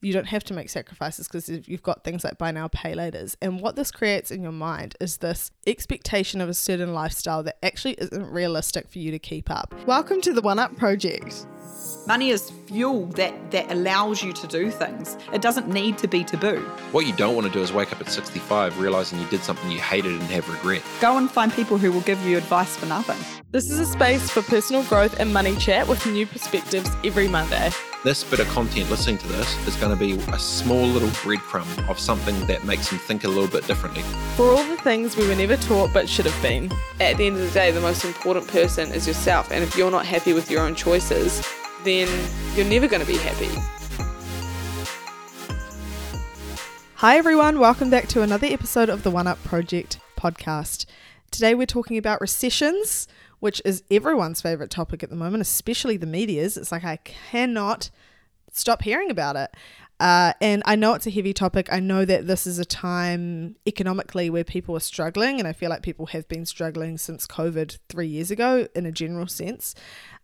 you don't have to make sacrifices because you've got things like buy now, pay laters. And what this creates in your mind is this expectation of a certain lifestyle that actually isn't realistic for you to keep up. Welcome to the One Up Project. Money is fuel that, that allows you to do things. It doesn't need to be taboo. What you don't want to do is wake up at 65 realizing you did something you hated and have regret. Go and find people who will give you advice for nothing. This is a space for personal growth and money chat with new perspectives every Monday. This bit of content, listening to this, is going to be a small little breadcrumb of something that makes you think a little bit differently. For all the things we were never taught but should have been. At the end of the day, the most important person is yourself, and if you're not happy with your own choices, then you're never going to be happy. Hi, everyone. Welcome back to another episode of the One Up Project podcast. Today, we're talking about recessions, which is everyone's favorite topic at the moment, especially the media's. It's like I cannot stop hearing about it. Uh, and I know it's a heavy topic. I know that this is a time economically where people are struggling, and I feel like people have been struggling since COVID three years ago in a general sense.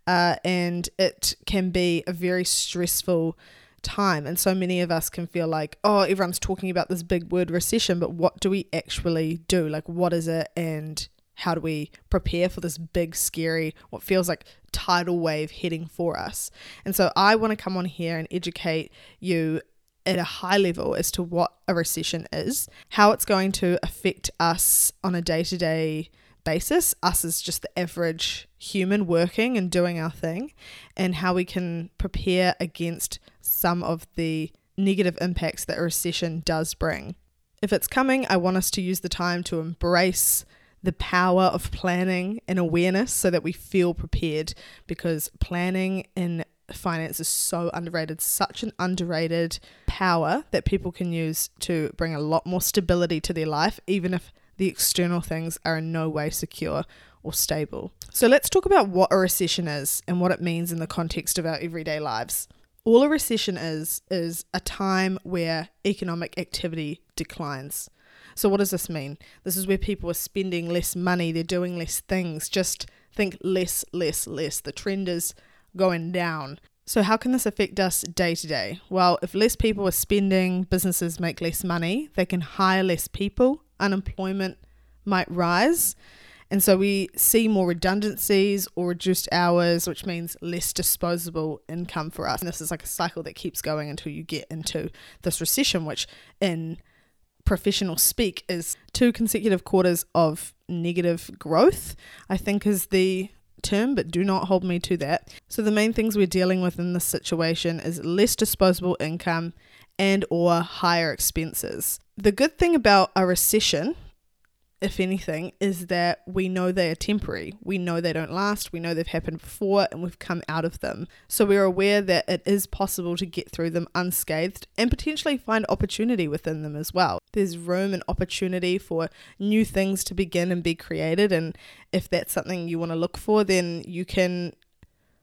Uh, and it can be a very stressful time. And so many of us can feel like, oh, everyone's talking about this big word recession, but what do we actually do? Like, what is it? And how do we prepare for this big, scary, what feels like tidal wave heading for us? And so I want to come on here and educate you at a high level as to what a recession is, how it's going to affect us on a day to day basis, us as just the average human working and doing our thing, and how we can prepare against some of the negative impacts that a recession does bring. If it's coming, I want us to use the time to embrace the power of planning and awareness so that we feel prepared because planning in finance is so underrated, such an underrated power that people can use to bring a lot more stability to their life, even if the external things are in no way secure or stable. So let's talk about what a recession is and what it means in the context of our everyday lives. All a recession is, is a time where economic activity declines. So, what does this mean? This is where people are spending less money, they're doing less things. Just think less, less, less. The trend is going down. So, how can this affect us day to day? Well, if less people are spending, businesses make less money, they can hire less people, unemployment might rise. And so we see more redundancies or reduced hours, which means less disposable income for us. And this is like a cycle that keeps going until you get into this recession, which in professional speak is two consecutive quarters of negative growth, I think is the term, but do not hold me to that. So the main things we're dealing with in this situation is less disposable income and or higher expenses. The good thing about a recession if anything, is that we know they are temporary. We know they don't last. We know they've happened before and we've come out of them. So we're aware that it is possible to get through them unscathed and potentially find opportunity within them as well. There's room and opportunity for new things to begin and be created. And if that's something you want to look for, then you can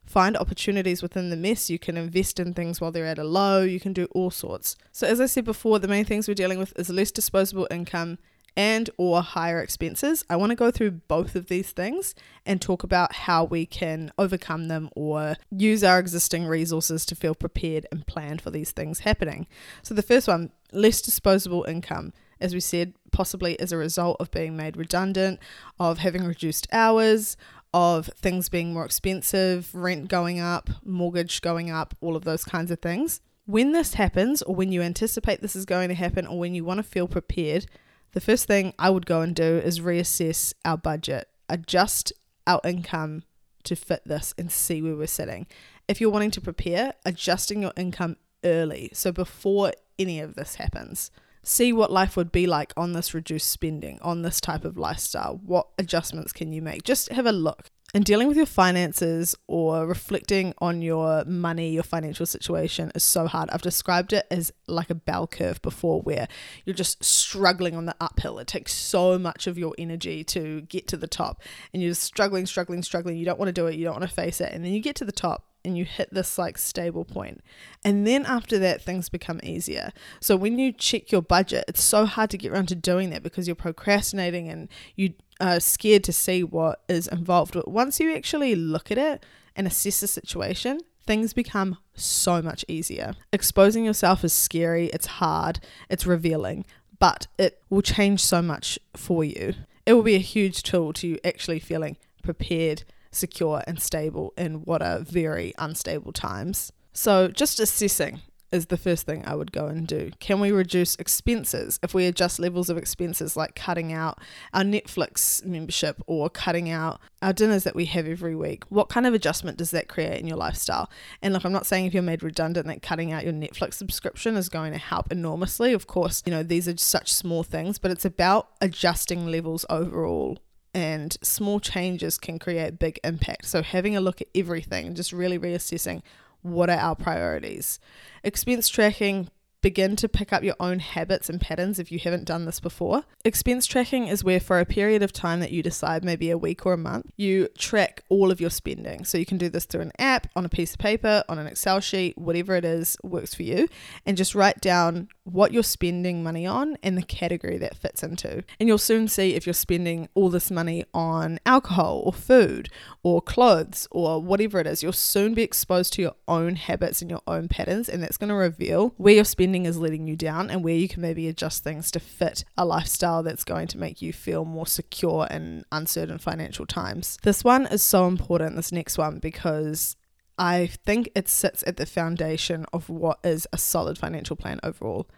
find opportunities within the mess. You can invest in things while they're at a low. You can do all sorts. So, as I said before, the main things we're dealing with is less disposable income and or higher expenses. I want to go through both of these things and talk about how we can overcome them or use our existing resources to feel prepared and plan for these things happening. So the first one, less disposable income. As we said, possibly as a result of being made redundant, of having reduced hours, of things being more expensive, rent going up, mortgage going up, all of those kinds of things. When this happens, or when you anticipate this is going to happen, or when you want to feel prepared, the first thing I would go and do is reassess our budget, adjust our income to fit this and see where we're sitting. If you're wanting to prepare, adjusting your income early, so before any of this happens. See what life would be like on this reduced spending, on this type of lifestyle. What adjustments can you make? Just have a look and dealing with your finances or reflecting on your money, your financial situation is so hard. I've described it as like a bell curve before where you're just struggling on the uphill. It takes so much of your energy to get to the top and you're struggling, struggling, struggling. You don't want to do it, you don't want to face it. And then you get to the top and you hit this like stable point. And then after that, things become easier. So when you check your budget, it's so hard to get around to doing that because you're procrastinating and you are scared to see what is involved. But once you actually look at it and assess the situation, things become so much easier. Exposing yourself is scary, it's hard, it's revealing, but it will change so much for you. It will be a huge tool to you actually feeling prepared, secure, and stable in what are very unstable times. So, just assessing is the first thing I would go and do. Can we reduce expenses if we adjust levels of expenses like cutting out our Netflix membership or cutting out our dinners that we have every week? What kind of adjustment does that create in your lifestyle? And look, I'm not saying if you're made redundant that cutting out your Netflix subscription is going to help enormously. Of course, you know, these are such small things, but it's about adjusting levels overall and small changes can create big impact. So having a look at everything and just really reassessing what are our priorities. Expense tracking begin to pick up your own habits and patterns if you haven't done this before. Expense tracking is where, for a period of time that you decide, maybe a week or a month, you track all of your spending. So you can do this through an app, on a piece of paper, on an Excel sheet, whatever it is works for you, and just write down what you're spending money on and the category that fits into. And you'll soon see if you're spending all this money on alcohol or food or clothes or whatever it is. You'll soon be exposed to your own habits and your own patterns, and that's going to reveal where your spending is letting you down and where you can maybe adjust things to fit a lifestyle that's going to make you feel more secure in uncertain financial times. This one is so important, this next one, because I think it sits at the foundation of what is a solid financial plan overall.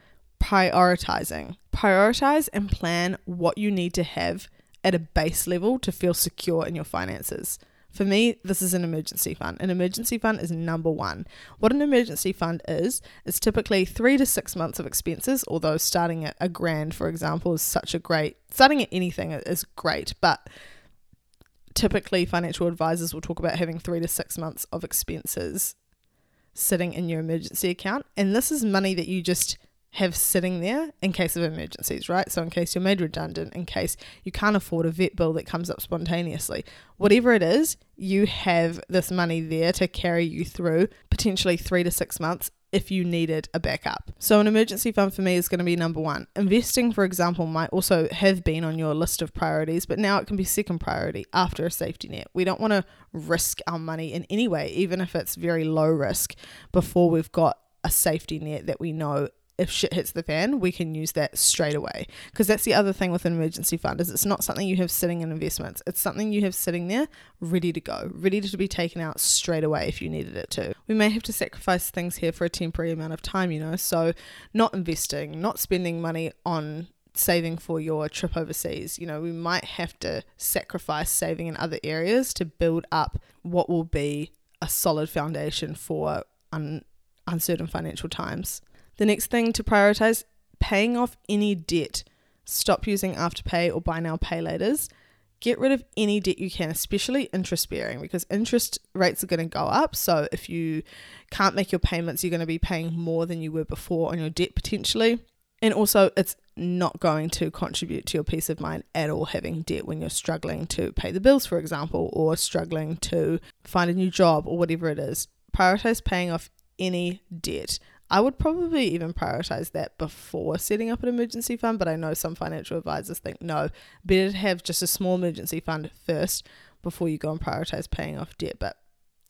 Prioritizing. Prioritize and plan what you need to have at a base level to feel secure in your finances. For me, this is an emergency fund. An emergency fund is number one. What an emergency fund is, is typically three to six months of expenses, although starting at a grand, for example, is such a great, starting at anything is great, but typically financial advisors will talk about having three to six months of expenses sitting in your emergency account. And this is money that you just have sitting there in case of emergencies, right? So, in case you're made redundant, in case you can't afford a vet bill that comes up spontaneously, whatever it is, you have this money there to carry you through potentially three to six months if you needed a backup. So, an emergency fund for me is going to be number one. Investing, for example, might also have been on your list of priorities, but now it can be second priority after a safety net. We don't want to risk our money in any way, even if it's very low risk, before we've got a safety net that we know if shit hits the fan, we can use that straight away. Because that's the other thing with an emergency fund is it's not something you have sitting in investments. It's something you have sitting there ready to go, ready to be taken out straight away if you needed it to. We may have to sacrifice things here for a temporary amount of time, you know. So not investing, not spending money on saving for your trip overseas. You know, we might have to sacrifice saving in other areas to build up what will be a solid foundation for un- uncertain financial times. The next thing to prioritize paying off any debt. Stop using Afterpay or Buy Now Pay Laters. Get rid of any debt you can, especially interest bearing, because interest rates are going to go up. So if you can't make your payments, you're going to be paying more than you were before on your debt potentially. And also, it's not going to contribute to your peace of mind at all having debt when you're struggling to pay the bills, for example, or struggling to find a new job or whatever it is. Prioritize paying off any debt. I would probably even prioritize that before setting up an emergency fund, but I know some financial advisors think no, better to have just a small emergency fund first before you go and prioritize paying off debt. But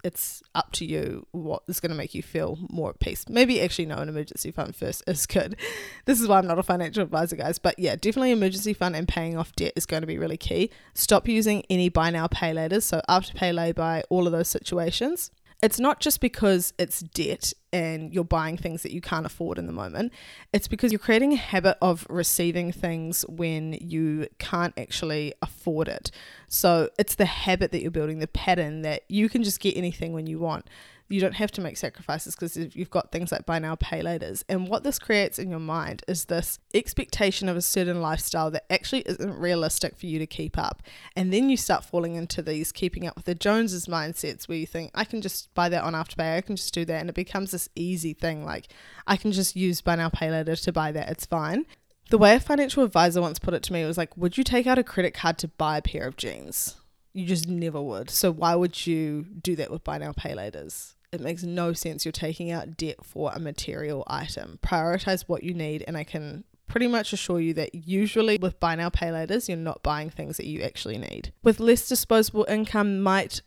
it's up to you what is going to make you feel more at peace. Maybe actually no, an emergency fund first is good. This is why I'm not a financial advisor, guys. But yeah, definitely emergency fund and paying off debt is going to be really key. Stop using any buy now, pay later. So Afterpay lay by, all of those situations it's not just because it's debt and you're buying things that you can't afford in the moment. It's because you're creating a habit of receiving things when you can't actually afford it. So it's the habit that you're building, the pattern that you can just get anything when you want you don't have to make sacrifices because you've got things like buy now, pay laters. And what this creates in your mind is this expectation of a certain lifestyle that actually isn't realistic for you to keep up. And then you start falling into these keeping up with the Joneses mindsets where you think, I can just buy that on Afterpay, I can just do that. And it becomes this easy thing like, I can just use buy now, pay later to buy that, it's fine. The way a financial advisor once put it to me was like, Would you take out a credit card to buy a pair of jeans? You just never would. So why would you do that with buy now, pay laters? It makes no sense. You're taking out debt for a material item. Prioritize what you need, and I can pretty much assure you that usually with buy now, pay laters, you're not buying things that you actually need. With less disposable income, might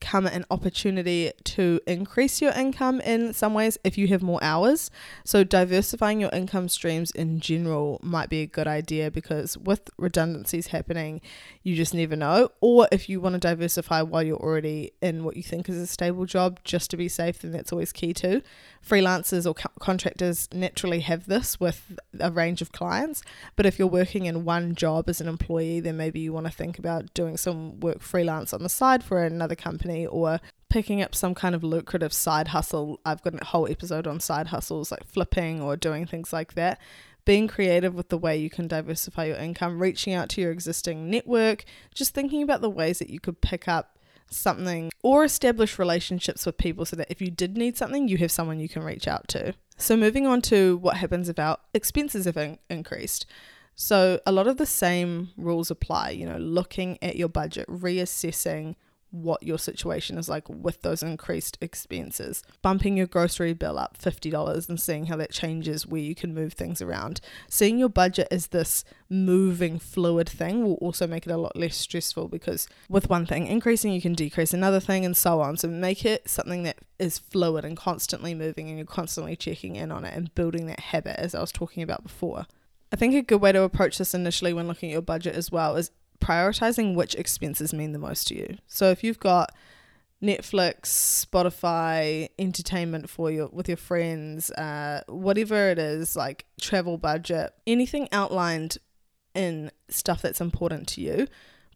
come an opportunity to increase your income in some ways if you have more hours. So, diversifying your income streams in general might be a good idea because with redundancies happening, you just never know. Or if you want to diversify while you're already in what you think is a stable job just to be safe, then that's always key too. Freelancers or co- contractors naturally have this with a range of clients, but if you're working in one job as an employee, then maybe you want to think about doing some work freelance on the side for another company or picking up some kind of lucrative side hustle. I've got a whole episode on side hustles like flipping or doing things like that. Being creative with the way you can diversify your income, reaching out to your existing network, just thinking about the ways that you could pick up something or establish relationships with people so that if you did need something, you have someone you can reach out to. So, moving on to what happens if our expenses have in- increased. So, a lot of the same rules apply, you know, looking at your budget, reassessing what your situation is like with those increased expenses. Bumping your grocery bill up $50 and seeing how that changes where you can move things around. Seeing your budget as this moving fluid thing will also make it a lot less stressful because with one thing increasing, you can decrease another thing and so on. So make it something that is fluid and constantly moving and you're constantly checking in on it and building that habit as I was talking about before. I think a good way to approach this initially when looking at your budget as well is prioritizing which expenses mean the most to you. So if you've got Netflix, Spotify, entertainment for your with your friends, uh, whatever it is, like travel budget, anything outlined in stuff that's important to you,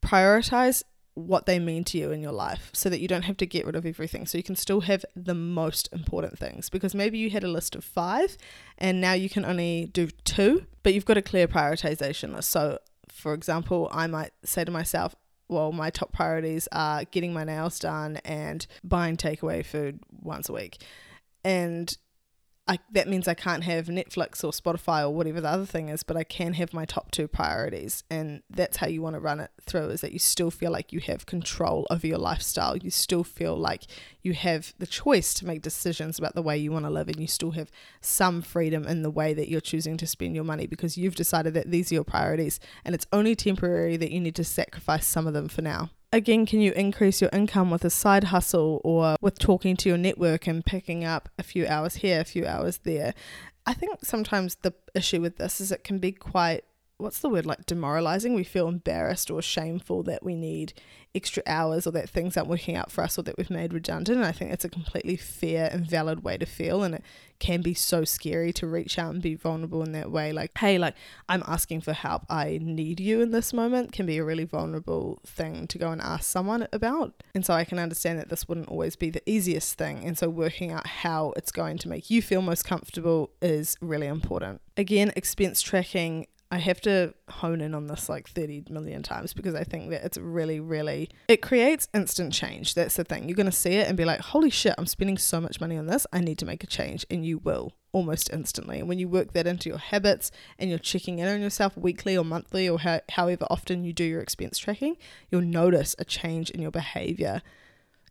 prioritize what they mean to you in your life so that you don't have to get rid of everything. So you can still have the most important things because maybe you had a list of five and now you can only do two, but you've got a clear prioritization list. So for example, I might say to myself, well, my top priorities are getting my nails done and buying takeaway food once a week. And I, that means I can't have Netflix or Spotify or whatever the other thing is, but I can have my top two priorities. And that's how you want to run it through is that you still feel like you have control over your lifestyle. You still feel like you have the choice to make decisions about the way you want to live, and you still have some freedom in the way that you're choosing to spend your money because you've decided that these are your priorities and it's only temporary that you need to sacrifice some of them for now again, can you increase your income with a side hustle or with talking to your network and picking up a few hours here, a few hours there? I think sometimes the issue with this is it can be quite what's the word like demoralizing? We feel embarrassed or shameful that we need extra hours or that things aren't working out for us or that we've made redundant. And i think it's a completely fair and valid way to feel and it can be so scary to reach out and be vulnerable in that way. Like hey like i'm asking for help. I need you in this moment can be a really vulnerable thing to go and ask someone about. And so i can understand that this wouldn't always be the easiest thing. And so working out how it's going to make you feel most comfortable is really important. Again expense tracking I have to hone in on this like 30 million times because I think that it's really, really, it creates instant change. That's the thing. You're going to see it and be like, holy shit, I'm spending so much money on this. I need to make a change. And you will almost instantly. And when you work that into your habits and you're checking in on yourself weekly or monthly or how, however often you do your expense tracking, you'll notice a change in your behavior.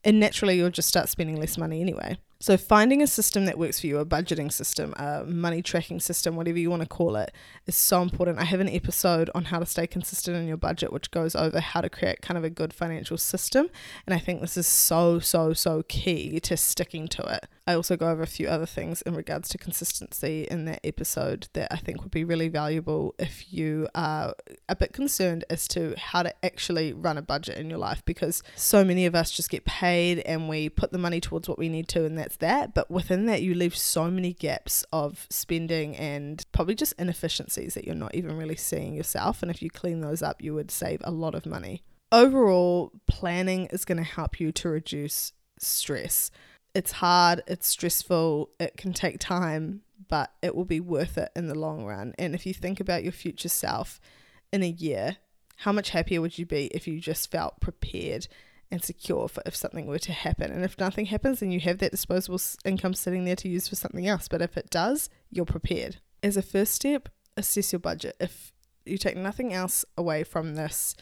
And naturally, you'll just start spending less money anyway. So, finding a system that works for you, a budgeting system, a money tracking system, whatever you want to call it, is so important. I have an episode on how to stay consistent in your budget, which goes over how to create kind of a good financial system. And I think this is so, so, so key to sticking to it. I also go over a few other things in regards to consistency in that episode that I think would be really valuable if you are a bit concerned as to how to actually run a budget in your life because so many of us just get paid and we put the money towards what we need to, and that's that. But within that, you leave so many gaps of spending and probably just inefficiencies that you're not even really seeing yourself. And if you clean those up, you would save a lot of money. Overall, planning is going to help you to reduce stress it's hard, it's stressful, it can take time, but it will be worth it in the long run. And if you think about your future self in a year, how much happier would you be if you just felt prepared and secure for if something were to happen? And if nothing happens, then you have that disposable income sitting there to use for something else. But if it does, you're prepared. As a first step, assess your budget. If you take nothing else away from this,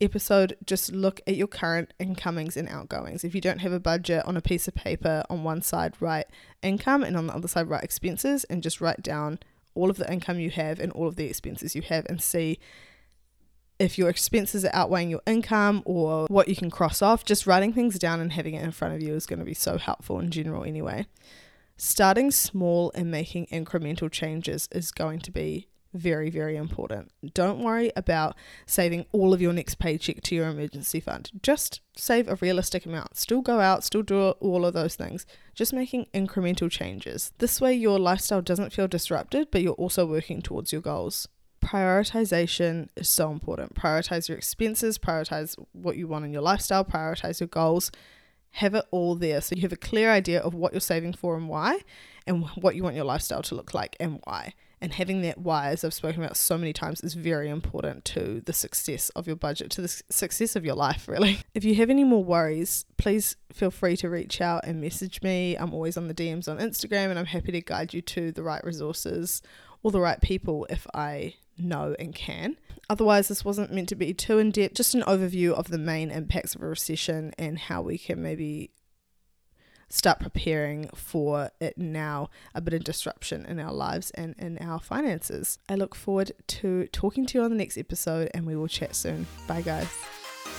episode, just look at your current incomings and outgoings. If you don't have a budget on a piece of paper, on one side, write income, and on the other side, write expenses, and just write down all of the income you have and all of the expenses you have and see if your expenses are outweighing your income or what you can cross off, just writing things down and having it in front of you is going to be so helpful in general anyway. Starting small and making incremental changes is going to be very, very important. Don't worry about saving all of your next paycheck to your emergency fund. Just save a realistic amount. Still go out, still do all of those things. Just making incremental changes. This way, your lifestyle doesn't feel disrupted, but you're also working towards your goals. Prioritization is so important. Prioritize your expenses, prioritize what you want in your lifestyle, prioritize your goals. Have it all there so you have a clear idea of what you're saving for and why, and what you want your lifestyle to look like and why and having that why, as I've spoken about so many times, is very important to the success of your budget, to the success of your life, really. If you have any more worries, please feel free to reach out and message me. I'm always on the DMs on Instagram and I'm happy to guide you to the right resources or the right people if I know and can. Otherwise, this wasn't meant to be too in depth, just an overview of the main impacts of a recession and how we can maybe start preparing for it now, a bit of disruption in our lives and in our finances. I look forward to talking to you on the next episode and we will chat soon. Bye, guys.